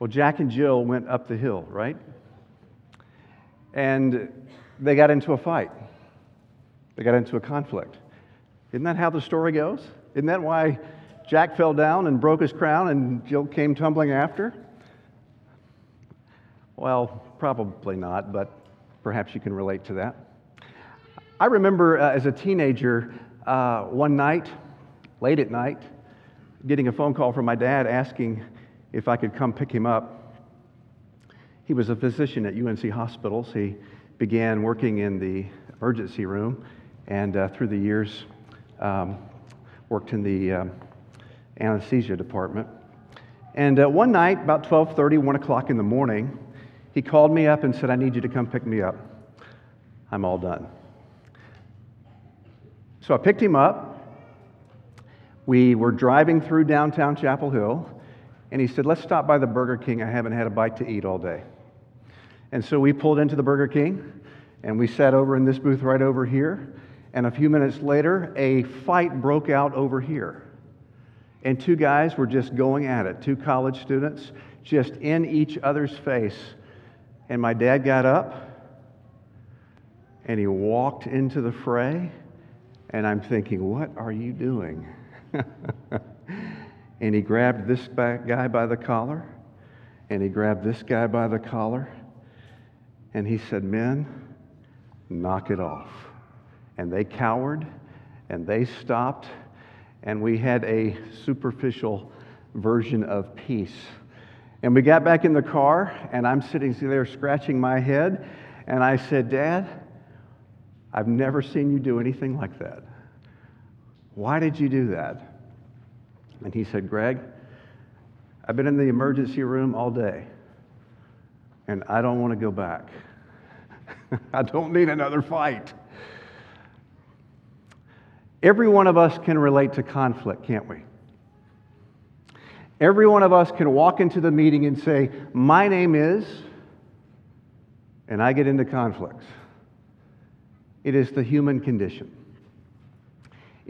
Well, Jack and Jill went up the hill, right? And they got into a fight. They got into a conflict. Isn't that how the story goes? Isn't that why Jack fell down and broke his crown and Jill came tumbling after? Well, probably not, but perhaps you can relate to that. I remember uh, as a teenager, uh, one night, late at night, getting a phone call from my dad asking if I could come pick him up. He was a physician at UNC hospitals. He began working in the emergency room and uh, through the years um, worked in the um, anesthesia department. And uh, one night, about 12:30, 1 o'clock in the morning, he called me up and said, "I need you to come pick me up. I'm all done." So I picked him up. We were driving through downtown Chapel Hill, and he said, Let's stop by the Burger King. I haven't had a bite to eat all day. And so we pulled into the Burger King, and we sat over in this booth right over here. And a few minutes later, a fight broke out over here. And two guys were just going at it, two college students, just in each other's face. And my dad got up and he walked into the fray and I'm thinking, what are you doing? and he grabbed this guy by the collar, and he grabbed this guy by the collar, and he said, Men, knock it off. And they cowered, and they stopped, and we had a superficial version of peace. And we got back in the car, and I'm sitting there scratching my head, and I said, Dad, I've never seen you do anything like that. Why did you do that? And he said, Greg, I've been in the emergency room all day, and I don't want to go back. I don't need another fight. Every one of us can relate to conflict, can't we? Every one of us can walk into the meeting and say, My name is, and I get into conflicts. It is the human condition.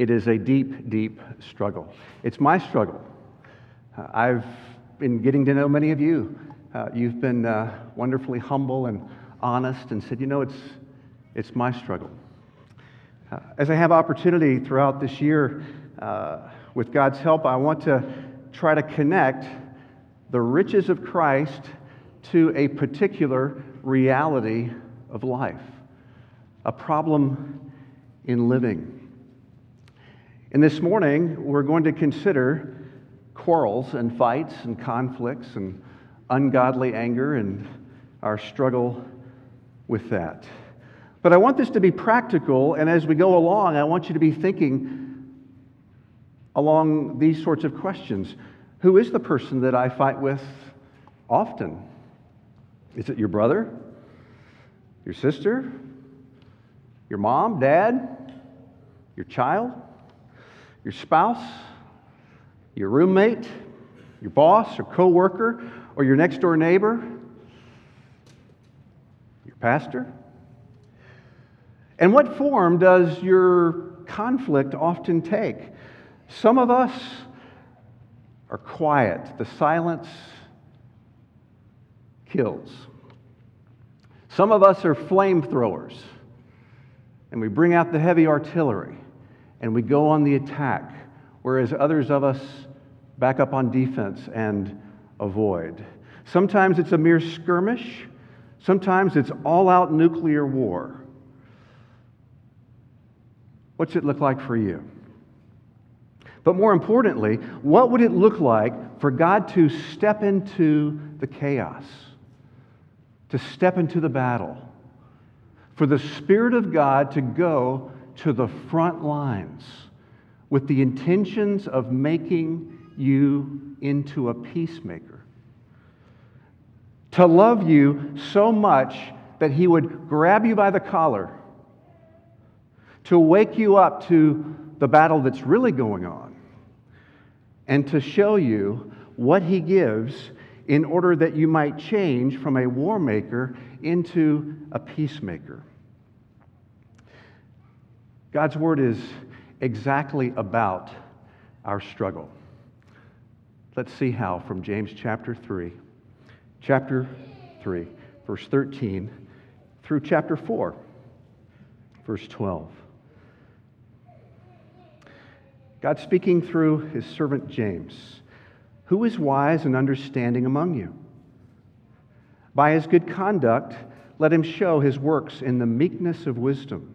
It is a deep, deep struggle. It's my struggle. Uh, I've been getting to know many of you. Uh, you've been uh, wonderfully humble and honest and said, you know, it's, it's my struggle. Uh, as I have opportunity throughout this year, uh, with God's help, I want to try to connect the riches of Christ to a particular reality of life a problem in living. And this morning, we're going to consider quarrels and fights and conflicts and ungodly anger and our struggle with that. But I want this to be practical, and as we go along, I want you to be thinking along these sorts of questions. Who is the person that I fight with often? Is it your brother? Your sister? Your mom, dad, your child, your spouse, your roommate, your boss or coworker, or your next door neighbor, your pastor? And what form does your conflict often take? Some of us are quiet. The silence kills. Some of us are flamethrowers and we bring out the heavy artillery and we go on the attack, whereas others of us back up on defense and avoid. Sometimes it's a mere skirmish, sometimes it's all out nuclear war. What's it look like for you? But more importantly, what would it look like for God to step into the chaos, to step into the battle? for the Spirit of God to go to the front lines with the intentions of making you into a peacemaker. To love you so much that He would grab you by the collar, to wake you up to the battle that's really going on, and to show you what He gives in order that you might change from a war maker into a peacemaker. God's word is exactly about our struggle. Let's see how from James chapter 3. chapter 3, verse 13, through chapter 4, verse 12. God speaking through his servant James, who is wise and understanding among you? By his good conduct, let him show his works in the meekness of wisdom.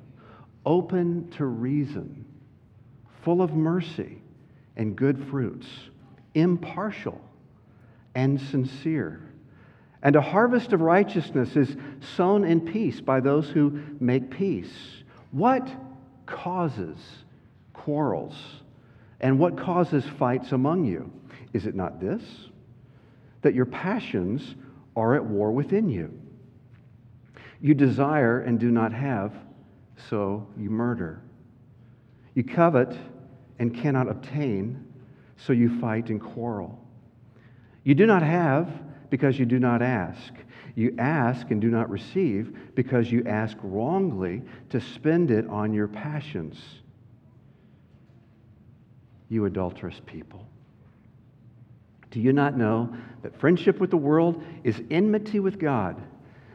open to reason, full of mercy and good fruits, impartial and sincere. And a harvest of righteousness is sown in peace by those who make peace. What causes quarrels? And what causes fights among you? Is it not this? That your passions are at war within you. You desire and do not have, so you murder. You covet and cannot obtain, so you fight and quarrel. You do not have because you do not ask. You ask and do not receive because you ask wrongly to spend it on your passions. You adulterous people. Do you not know that friendship with the world is enmity with God?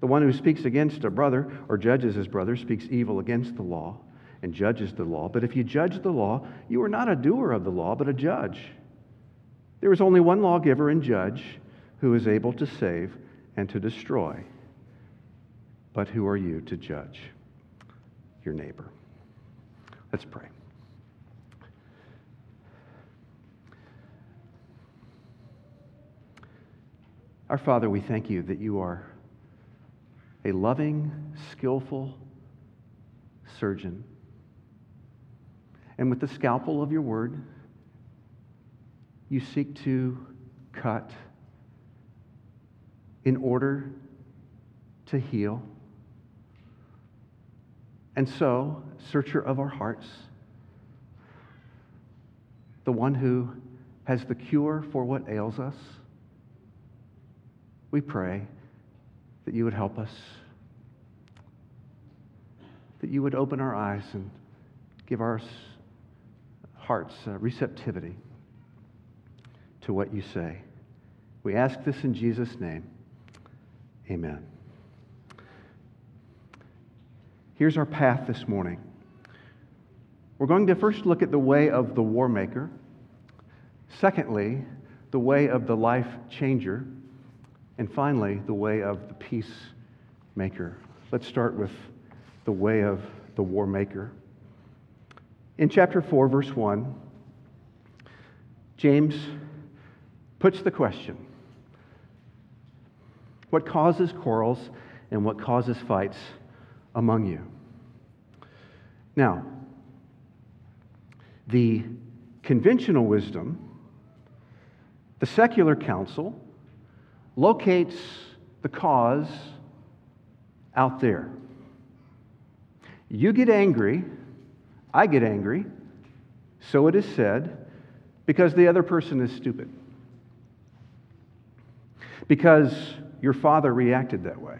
The one who speaks against a brother or judges his brother speaks evil against the law and judges the law. But if you judge the law, you are not a doer of the law, but a judge. There is only one lawgiver and judge who is able to save and to destroy. But who are you to judge your neighbor? Let's pray. Our Father, we thank you that you are a loving, skillful surgeon. And with the scalpel of your word, you seek to cut in order to heal. And so, searcher of our hearts, the one who has the cure for what ails us, we pray that you would help us, that you would open our eyes and give our hearts uh, receptivity to what you say. We ask this in Jesus' name. Amen. Here's our path this morning. We're going to first look at the way of the war maker. Secondly, the way of the life changer. And finally, the way of the peacemaker. Let's start with the way of the war maker. In chapter 4, verse 1, James puts the question what causes quarrels and what causes fights among you. Now, the conventional wisdom, the secular counsel, locates the cause out there. You get angry, I get angry, so it is said, because the other person is stupid. Because your father reacted that way.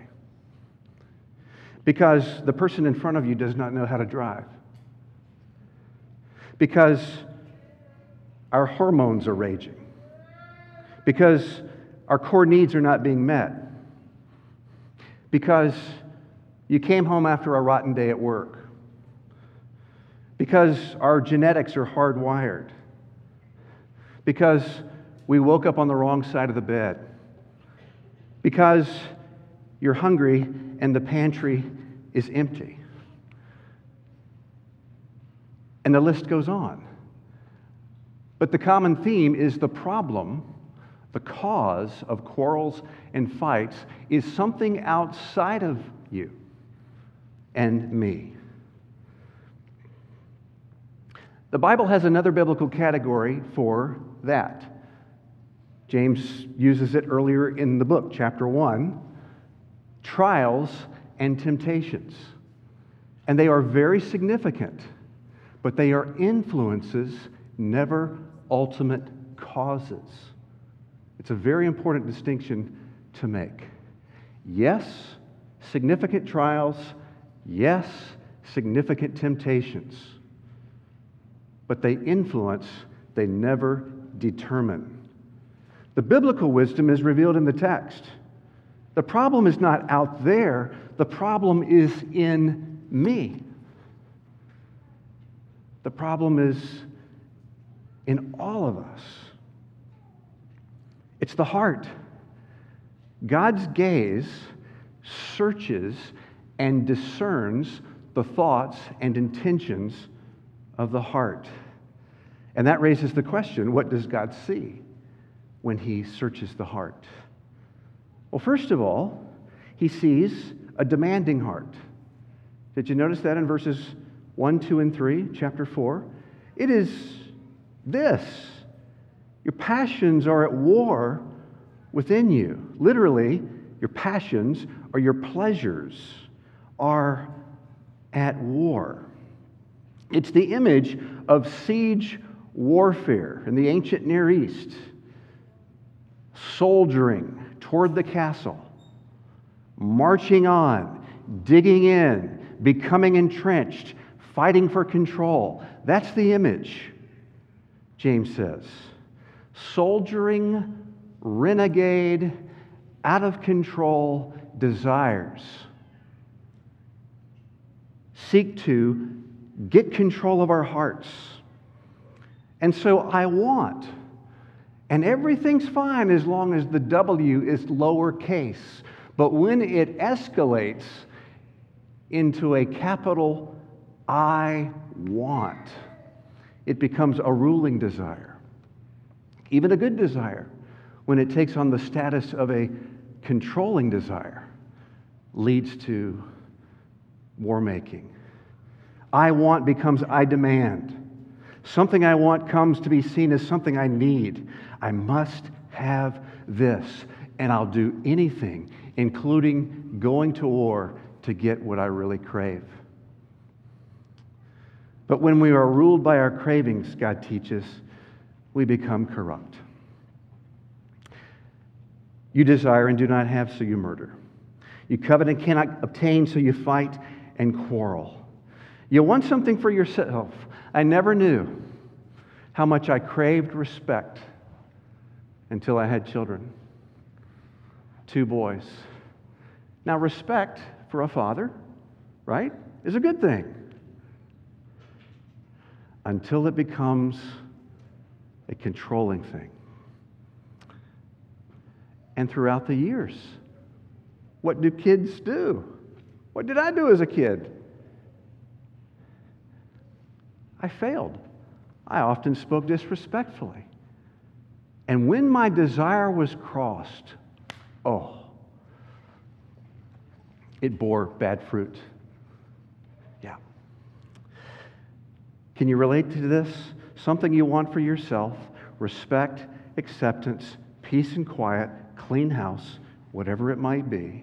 because the person in front of you does not know how to drive, because our hormones are raging, because our core needs are not being met, because you came home after a rotten day at work, because our genetics are hardwired, because we woke up on the wrong side of the bed, because you're hungry and the pantry is empty. And the list goes on. But the common theme is the problem, the cause of quarrels and fights is something outside of you and me. The Bible has another biblical category for that. James uses it earlier in the book, chapter 1 trials and temptations. And they are very significant, but they are influences, never ultimate causes. It's a very important distinction to make. Yes, significant trials. Yes, significant temptations. But they influence, they never determine. The biblical wisdom is revealed in the text. The problem is not out there, the problem is in me. The problem is in all of us. It's the heart. God's gaze searches and discerns the thoughts and intentions of the heart. And that raises the question what does God see when He searches the heart? Well, first of all, He sees a demanding heart. Did you notice that in verses 1, 2, and 3, chapter 4? It is this your passions are at war within you. Literally, your passions are your pleasures are at war. It's the image of siege warfare in the ancient Near East, soldiering toward the castle marching on, digging in, becoming entrenched, fighting for control. That's the image, James says. Soldiering, renegade, out of control desires seek to get control of our hearts. And so I want. And everything's fine as long as the W is lowercase. But when it escalates into a capital I want, it becomes a ruling desire, even a good desire, when it takes on the status of a controlling desire, leads to war making. I want becomes I demand. Something I want comes to be seen as something I need. I must have this, and I'll do anything, including going to war to get what I really crave. But when we are ruled by our cravings, God teaches, we become corrupt. You desire and do not have, so you murder. You covet and cannot obtain, so you fight and quarrel. You want something for yourself. I never knew how much I craved respect until I had children two boys. Now, respect for a father, right, is a good thing until it becomes a controlling thing. And throughout the years, what do kids do? What did I do as a kid? I failed. I often spoke disrespectfully. And when my desire was crossed, oh, it bore bad fruit. Yeah. Can you relate to this? Something you want for yourself respect, acceptance, peace and quiet, clean house, whatever it might be.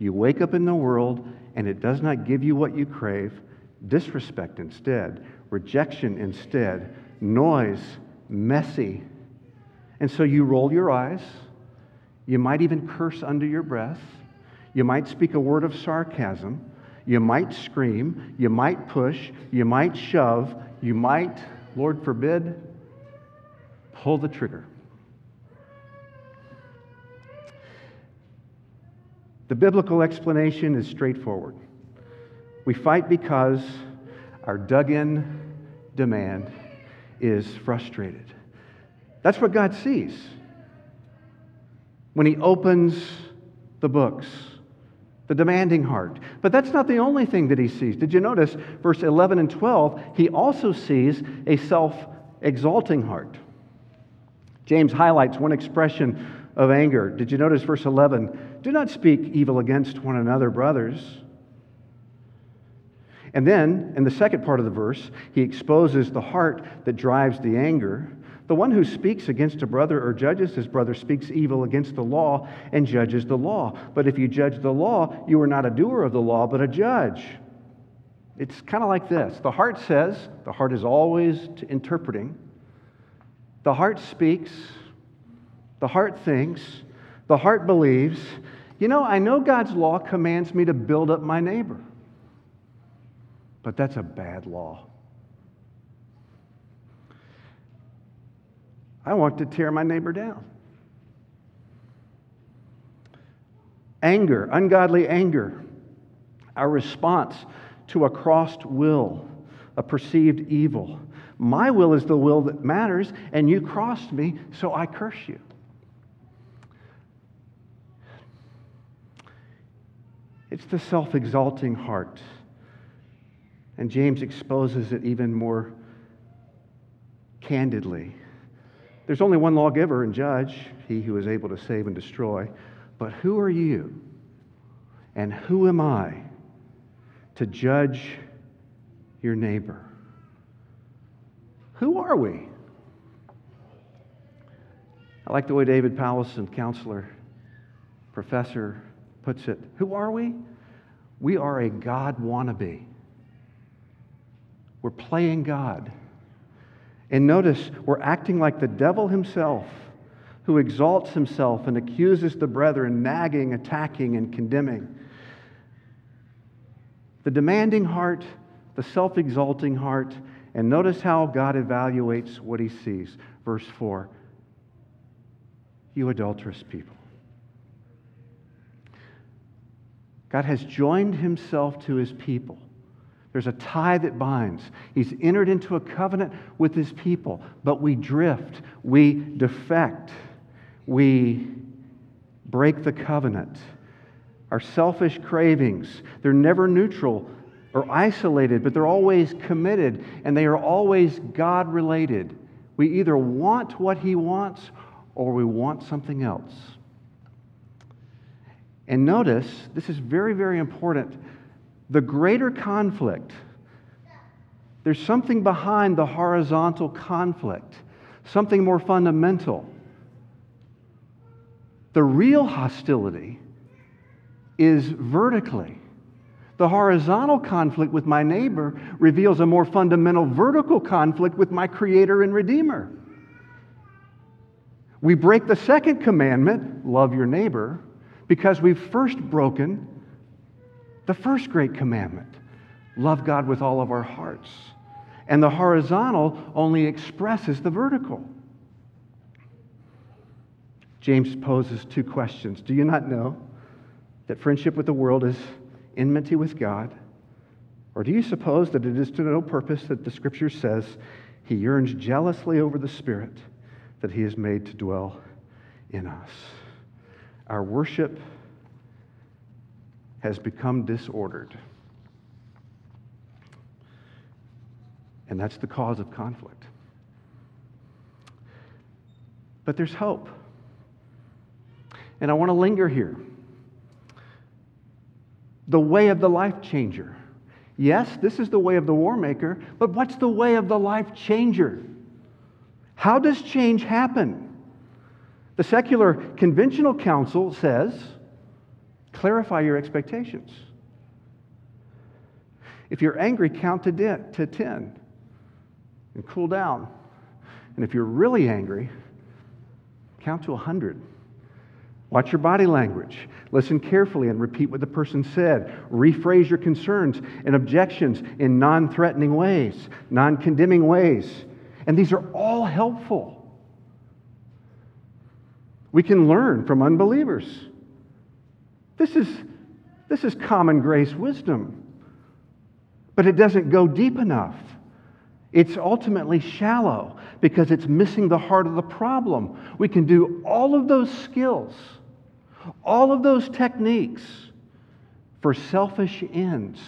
You wake up in the world and it does not give you what you crave, disrespect instead, rejection instead, noise, messy. And so you roll your eyes. You might even curse under your breath. You might speak a word of sarcasm, You might scream, you might push, you might shove, you might, Lord forbid, pull the trigger. The biblical explanation is straightforward. We fight because our dug in demand is frustrated. That's what God sees when He opens the books, the demanding heart. But that's not the only thing that He sees. Did you notice, verse 11 and 12, He also sees a self exalting heart. James highlights one expression of anger. Did you notice verse 11? Do not speak evil against one another, brothers. And then, in the second part of the verse, he exposes the heart that drives the anger. The one who speaks against a brother or judges his brother speaks evil against the law and judges the law. But if you judge the law, you are not a doer of the law, but a judge. It's kind of like this the heart says, the heart is always interpreting. The heart speaks, the heart thinks, the heart believes. You know, I know God's law commands me to build up my neighbor. But that's a bad law. I want to tear my neighbor down. Anger, ungodly anger, our response to a crossed will, a perceived evil. My will is the will that matters, and you crossed me, so I curse you. It's the self exalting heart and James exposes it even more candidly. There's only one lawgiver and judge, he who is able to save and destroy. But who are you and who am I to judge your neighbor? Who are we? I like the way David Powlison, counselor, professor, puts it. Who are we? We are a God wannabe. We're playing God. And notice, we're acting like the devil himself, who exalts himself and accuses the brethren, nagging, attacking, and condemning. The demanding heart, the self exalting heart, and notice how God evaluates what he sees. Verse 4 You adulterous people. God has joined himself to his people. There's a tie that binds. He's entered into a covenant with his people, but we drift, we defect, we break the covenant. Our selfish cravings, they're never neutral or isolated, but they're always committed and they are always God related. We either want what he wants or we want something else. And notice, this is very, very important the greater conflict, there's something behind the horizontal conflict, something more fundamental. The real hostility is vertically. The horizontal conflict with my neighbor reveals a more fundamental vertical conflict with my Creator and Redeemer. We break the second commandment, love your neighbor, because we've first broken the first great commandment love God with all of our hearts. And the horizontal only expresses the vertical. James poses two questions. Do you not know that friendship with the world is enmity with God? Or do you suppose that it is to no purpose that the scripture says he yearns jealously over the Spirit that he has made to dwell in us? Our worship has become disordered. And that's the cause of conflict. But there's hope. And I want to linger here. The way of the life changer. Yes, this is the way of the war maker, but what's the way of the life changer? How does change happen? The secular conventional counsel says Clarify your expectations. If you're angry, count to, de- to 10 and cool down. And if you're really angry, count to 100. Watch your body language. Listen carefully and repeat what the person said. Rephrase your concerns and objections in non threatening ways, non condemning ways. And these are all helpful. We can learn from unbelievers. This is, this is common grace wisdom, but it doesn't go deep enough. It's ultimately shallow because it's missing the heart of the problem. We can do all of those skills, all of those techniques for selfish ends.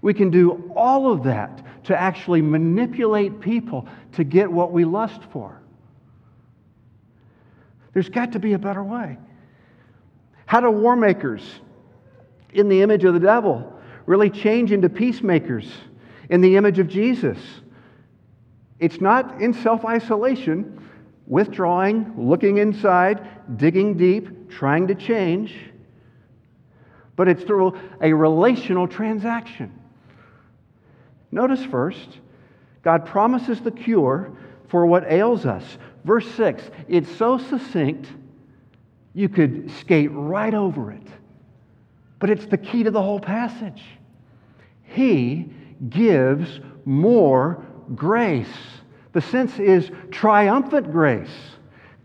We can do all of that to actually manipulate people to get what we lust for. There's got to be a better way. How do war makers in the image of the devil really change into peacemakers in the image of Jesus? It's not in self isolation, withdrawing, looking inside, digging deep, trying to change, but it's through a relational transaction. Notice first, God promises the cure for what ails us. Verse 6, it's so succinct, you could skate right over it. But it's the key to the whole passage. He gives more grace. The sense is triumphant grace,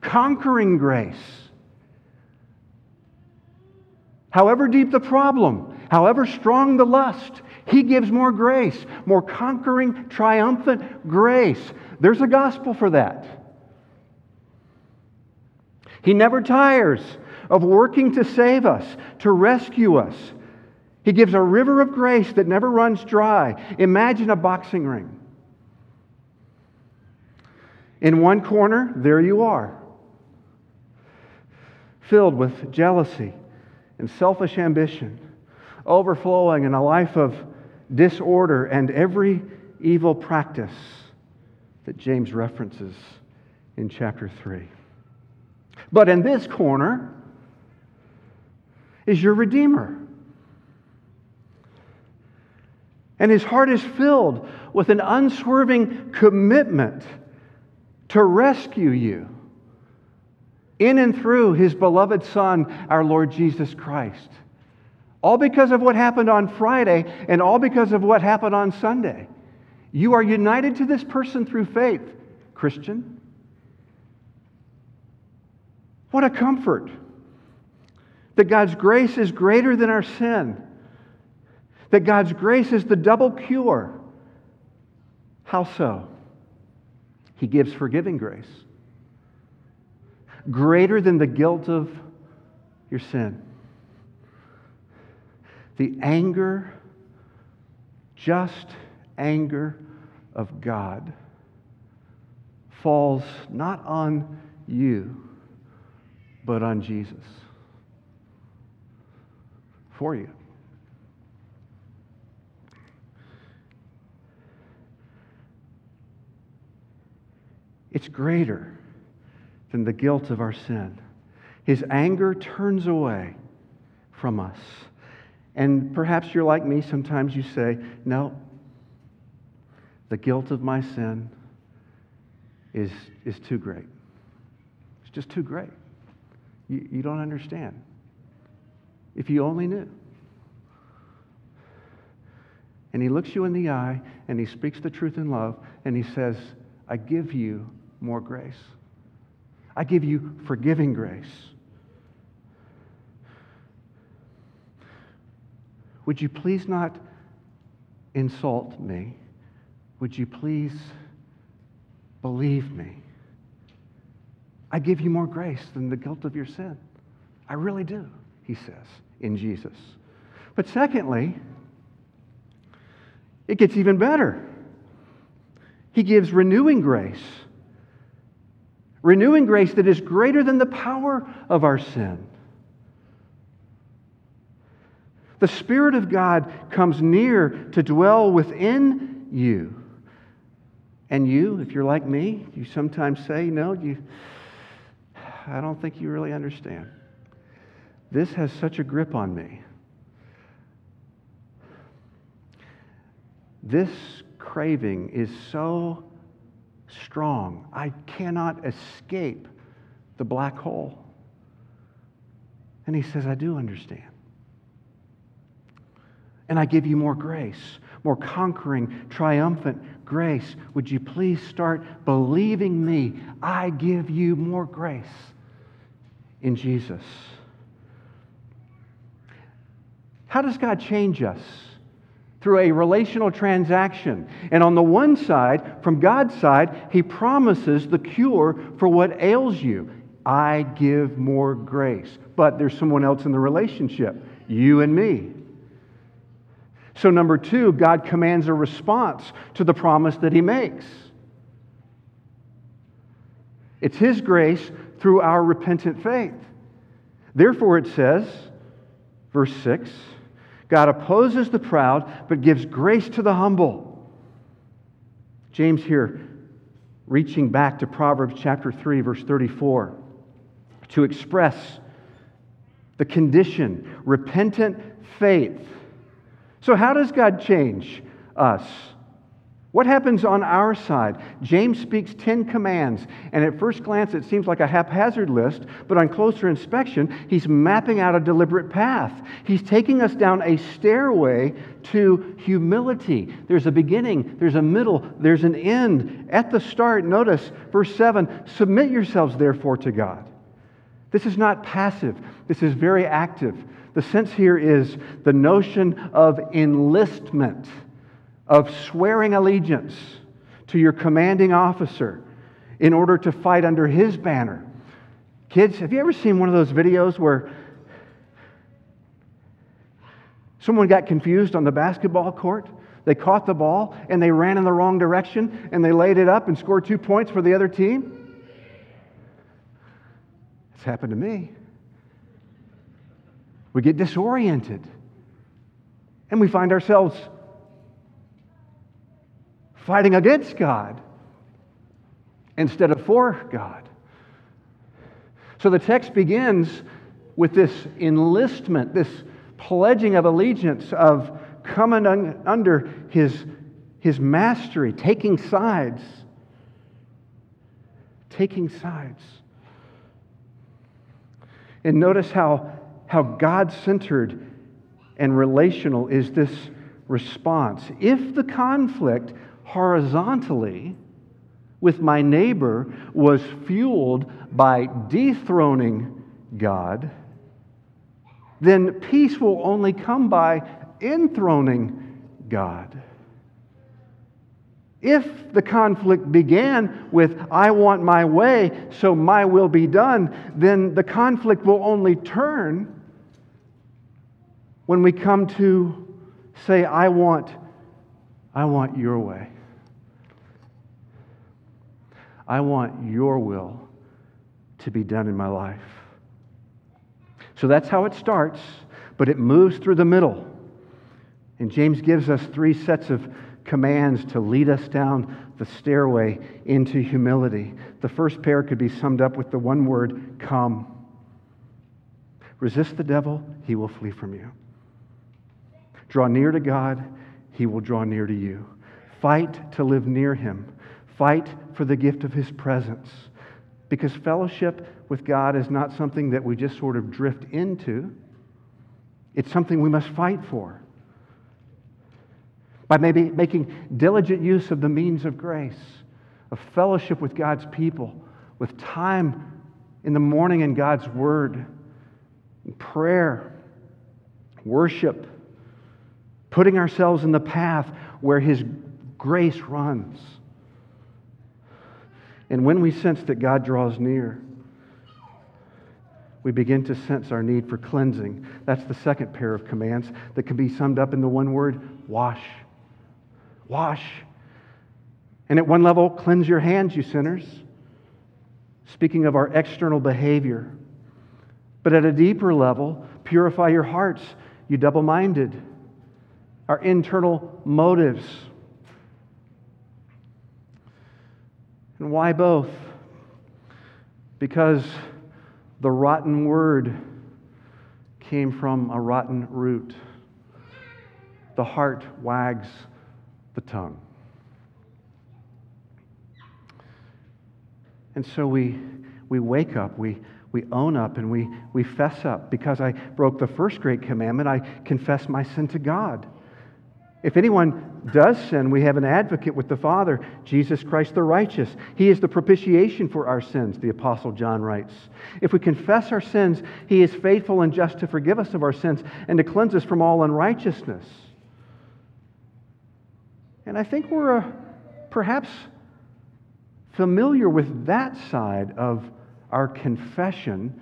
conquering grace. However deep the problem, however strong the lust, He gives more grace, more conquering, triumphant grace. There's a gospel for that. He never tires of working to save us, to rescue us. He gives a river of grace that never runs dry. Imagine a boxing ring. In one corner, there you are, filled with jealousy and selfish ambition, overflowing in a life of disorder and every evil practice that James references in chapter 3. But in this corner is your Redeemer. And his heart is filled with an unswerving commitment to rescue you in and through his beloved Son, our Lord Jesus Christ. All because of what happened on Friday and all because of what happened on Sunday. You are united to this person through faith, Christian. What a comfort that God's grace is greater than our sin, that God's grace is the double cure. How so? He gives forgiving grace, greater than the guilt of your sin. The anger, just anger of God, falls not on you, but on Jesus for you. It's greater than the guilt of our sin. His anger turns away from us. And perhaps you're like me. Sometimes you say, No, the guilt of my sin is, is too great. It's just too great. You, you don't understand. If you only knew. And he looks you in the eye and he speaks the truth in love and he says, I give you more grace. I give you forgiving grace. Would you please not insult me? Would you please believe me? I give you more grace than the guilt of your sin. I really do, he says in Jesus. But secondly, it gets even better. He gives renewing grace renewing grace that is greater than the power of our sin. The Spirit of God comes near to dwell within you. And you, if you're like me, you sometimes say, No, you, I don't think you really understand. This has such a grip on me. This craving is so strong. I cannot escape the black hole. And he says, I do understand. And I give you more grace, more conquering, triumphant grace. Would you please start believing me? I give you more grace in Jesus. How does God change us? Through a relational transaction. And on the one side, from God's side, He promises the cure for what ails you. I give more grace. But there's someone else in the relationship, you and me. So, number two, God commands a response to the promise that He makes. It's His grace through our repentant faith. Therefore, it says, verse 6 God opposes the proud, but gives grace to the humble. James here, reaching back to Proverbs chapter 3, verse 34, to express the condition, repentant faith. So, how does God change us? What happens on our side? James speaks 10 commands, and at first glance it seems like a haphazard list, but on closer inspection, he's mapping out a deliberate path. He's taking us down a stairway to humility. There's a beginning, there's a middle, there's an end. At the start, notice verse 7 Submit yourselves therefore to God. This is not passive, this is very active. The sense here is the notion of enlistment of swearing allegiance to your commanding officer in order to fight under his banner. Kids, have you ever seen one of those videos where someone got confused on the basketball court? They caught the ball and they ran in the wrong direction and they laid it up and scored two points for the other team? It's happened to me. We get disoriented and we find ourselves fighting against God instead of for God. So the text begins with this enlistment, this pledging of allegiance, of coming un- under his, his mastery, taking sides. Taking sides. And notice how, how God centered and relational is this response. If the conflict horizontally with my neighbor was fueled by dethroning God, then peace will only come by enthroning God. If the conflict began with, I want my way, so my will be done, then the conflict will only turn when we come to say, I want, I want your way. I want your will to be done in my life. So that's how it starts, but it moves through the middle. And James gives us three sets of commands to lead us down the stairway into humility. The first pair could be summed up with the one word come. Resist the devil, he will flee from you. Draw near to God, he will draw near to you. Fight to live near him. Fight for the gift of His presence. Because fellowship with God is not something that we just sort of drift into, it's something we must fight for. By maybe making diligent use of the means of grace, of fellowship with God's people, with time in the morning in God's Word, prayer, worship, putting ourselves in the path where His grace runs. And when we sense that God draws near, we begin to sense our need for cleansing. That's the second pair of commands that can be summed up in the one word wash. Wash. And at one level, cleanse your hands, you sinners. Speaking of our external behavior. But at a deeper level, purify your hearts, you double minded. Our internal motives And why both? Because the rotten word came from a rotten root. The heart wags the tongue. And so we, we wake up, we, we own up and we, we fess up. Because I broke the first great commandment, I confess my sin to God. If anyone does sin, we have an advocate with the Father, Jesus Christ the righteous. He is the propitiation for our sins, the Apostle John writes. If we confess our sins, He is faithful and just to forgive us of our sins and to cleanse us from all unrighteousness. And I think we're uh, perhaps familiar with that side of our confession,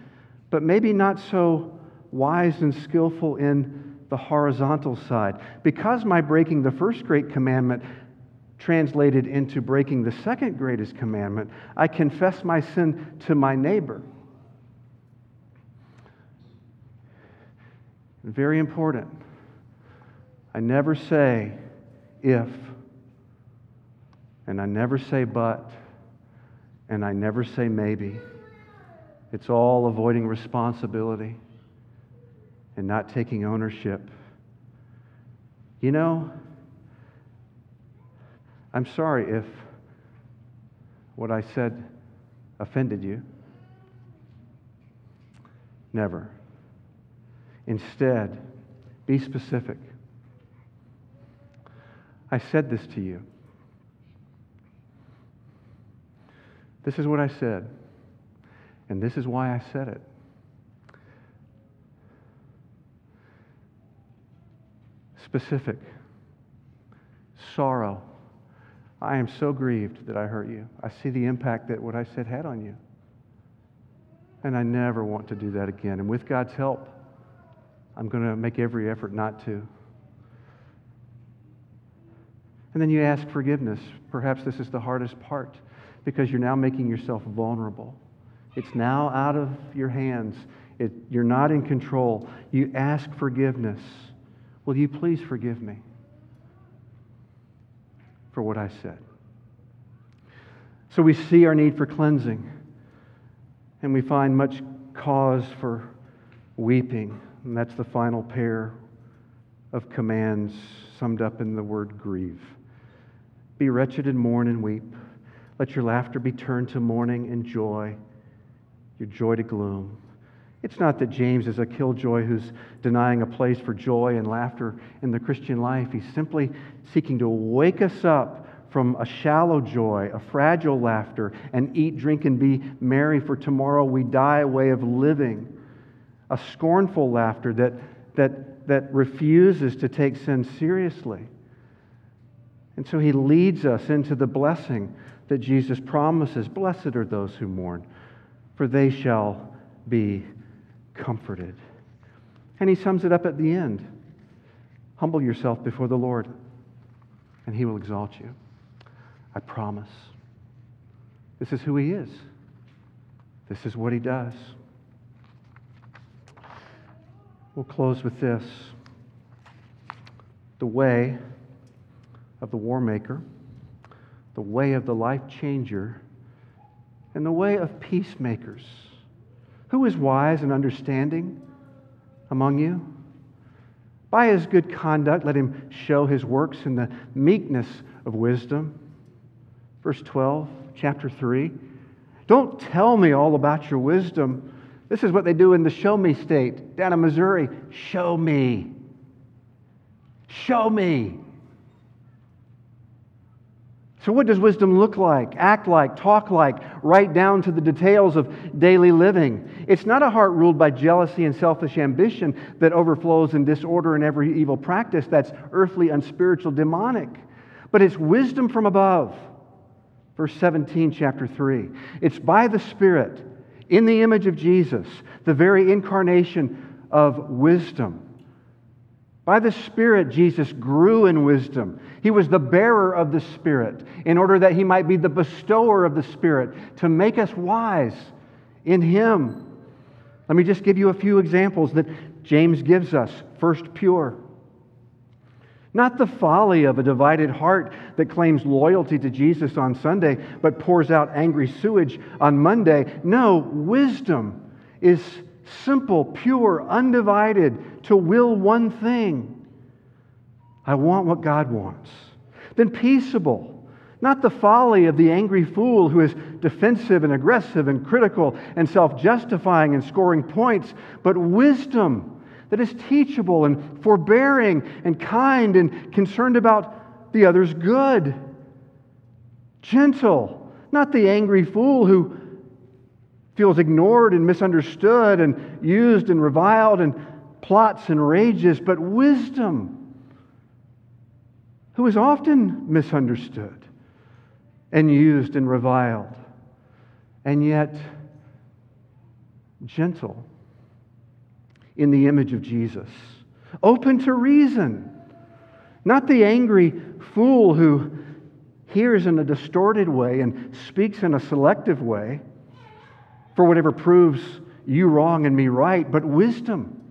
but maybe not so wise and skillful in the horizontal side. Because my breaking the first great commandment translated into breaking the second greatest commandment, I confess my sin to my neighbor. Very important. I never say if, and I never say but, and I never say maybe. It's all avoiding responsibility and not taking ownership. You know, I'm sorry if what I said offended you. Never. Instead, be specific. I said this to you. This is what I said, and this is why I said it. Specific. Sorrow. I am so grieved that I hurt you. I see the impact that what I said had on you. And I never want to do that again. And with God's help, I'm going to make every effort not to. And then you ask forgiveness. Perhaps this is the hardest part because you're now making yourself vulnerable. It's now out of your hands. It, you're not in control. You ask forgiveness. Will you please forgive me for what I said? So we see our need for cleansing, and we find much cause for weeping. And that's the final pair of commands summed up in the word grieve. Be wretched and mourn and weep. Let your laughter be turned to mourning and joy, your joy to gloom. It's not that James is a killjoy who's denying a place for joy and laughter in the Christian life. He's simply seeking to wake us up from a shallow joy, a fragile laughter, and eat, drink, and be merry, for tomorrow we die a way of living. A scornful laughter that, that, that refuses to take sin seriously. And so he leads us into the blessing that Jesus promises Blessed are those who mourn, for they shall be comforted. And he sums it up at the end Humble yourself before the Lord, and he will exalt you. I promise. This is who he is, this is what he does. We'll close with this the way of the war maker the way of the life changer, and the way of peacemakers. Who is wise and understanding among you? By his good conduct, let him show his works in the meekness of wisdom. Verse 12, chapter 3. Don't tell me all about your wisdom. This is what they do in the Show Me state down in Missouri. Show me. Show me. So, what does wisdom look like, act like, talk like, right down to the details of daily living? It's not a heart ruled by jealousy and selfish ambition that overflows in disorder and every evil practice that's earthly, unspiritual, demonic. But it's wisdom from above. Verse 17, chapter 3. It's by the Spirit, in the image of Jesus, the very incarnation of wisdom. By the Spirit, Jesus grew in wisdom. He was the bearer of the Spirit in order that he might be the bestower of the Spirit to make us wise in Him. Let me just give you a few examples that James gives us. First, pure. Not the folly of a divided heart that claims loyalty to Jesus on Sunday but pours out angry sewage on Monday. No, wisdom is simple, pure, undivided, to will one thing. I want what God wants. Then peaceable, Not the folly of the angry fool who is defensive and aggressive and critical and self justifying and scoring points, but wisdom that is teachable and forbearing and kind and concerned about the other's good. Gentle, not the angry fool who feels ignored and misunderstood and used and reviled and plots and rages, but wisdom, who is often misunderstood and used and reviled, and yet gentle in the image of Jesus, open to reason, not the angry fool who hears in a distorted way and speaks in a selective way for whatever proves you wrong and me right, but wisdom,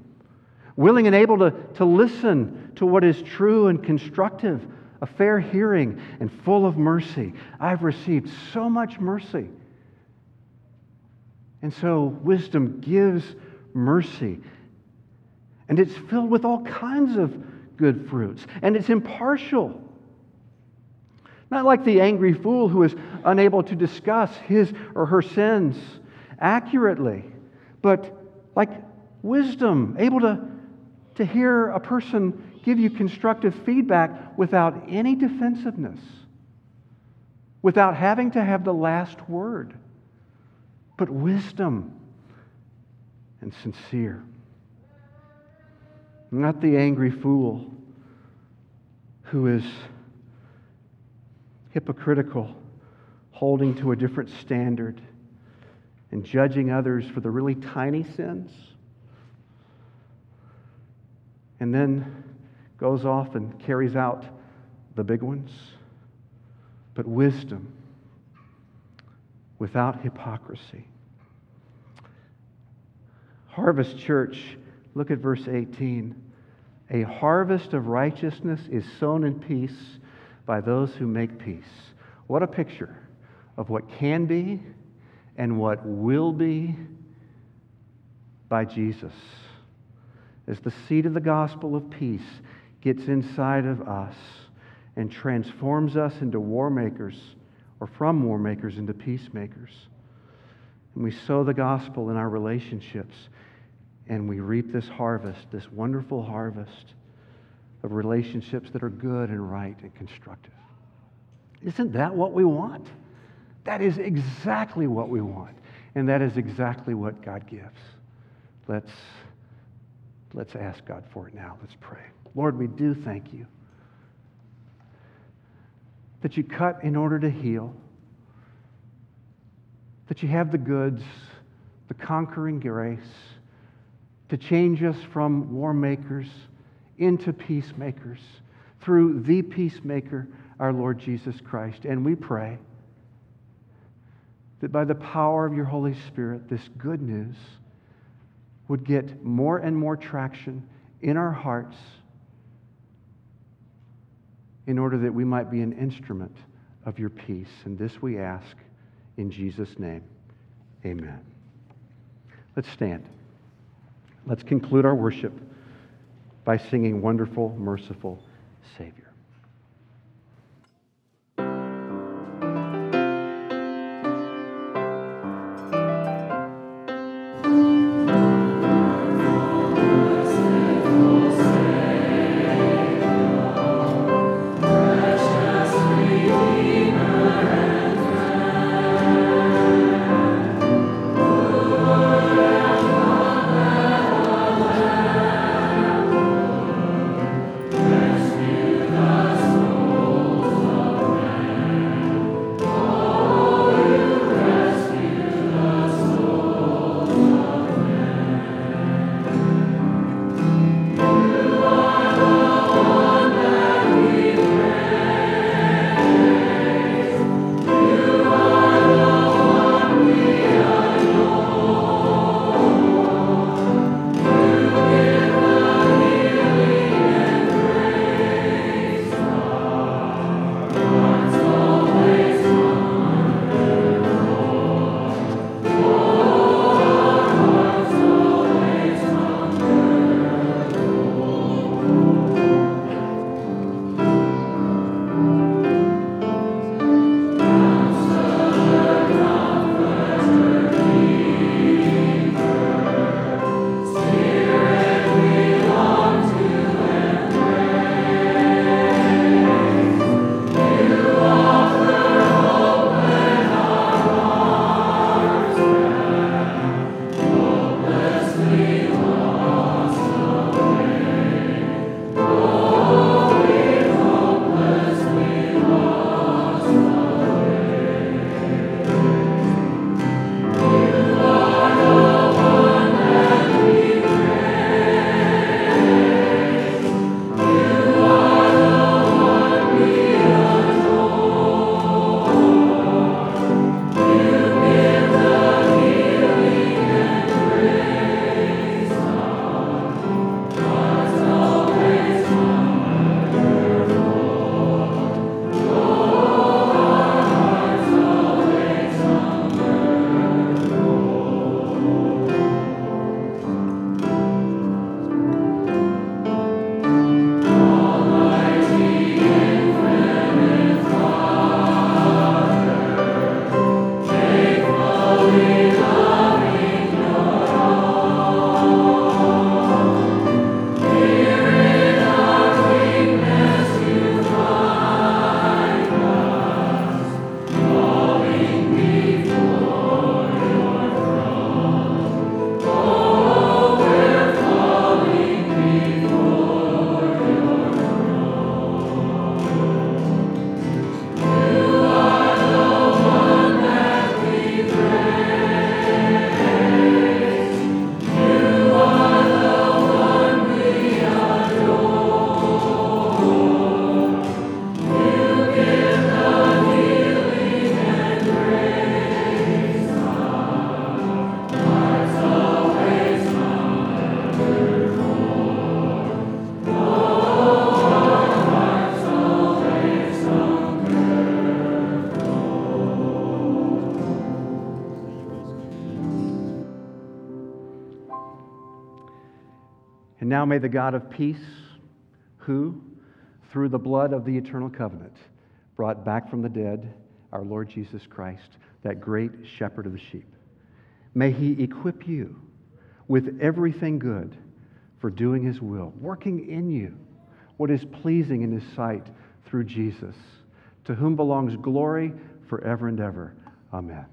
willing and able to, to listen to what is true and constructive, a fair hearing, and full of mercy. I've received so much mercy. And so, wisdom gives mercy. And it's filled with all kinds of good fruits. And it's impartial. Not like the angry fool who is unable to discuss his or her sins accurately, but like wisdom, able to, to hear a person give you constructive feedback without any defensiveness, without having to have the last word, but wisdom and sincere. Not the angry fool who is hypocritical, holding to a different standard and judging others for the really tiny sins, and then goes off and carries out the big ones. But wisdom without hypocrisy. Harvest Church, look at verse 18. A harvest of righteousness is sown in peace by those who make peace. What a picture of what can be and what will be by Jesus. As the seed of the gospel of peace gets inside of us and transforms us into war makers, or from war makers into peacemakers. And we sow the gospel in our relationships, and we reap this harvest, this wonderful harvest of relationships that are good and right and constructive. Isn't that what we want? That is exactly what we want. And that is exactly what God gives. Let's, let's ask God for it now. Let's pray. Lord, we do thank you that you cut in order to heal, that you have the goods, the conquering grace to change us from war makers into peacemakers through the peacemaker, our Lord Jesus Christ. And we pray that by the power of your Holy Spirit, this good news would get more and more traction in our hearts in order that we might be an instrument of your peace. And this we ask in Jesus' name. Amen. Let's stand. Let's conclude our worship by singing Wonderful, Merciful Savior. Now may the God of peace, who, through the blood of the eternal covenant, brought back from the dead our Lord Jesus Christ, that great shepherd of the sheep, may he equip you with everything good for doing his will, working in you what is pleasing in his sight through Jesus, to whom belongs glory forever and ever. Amen.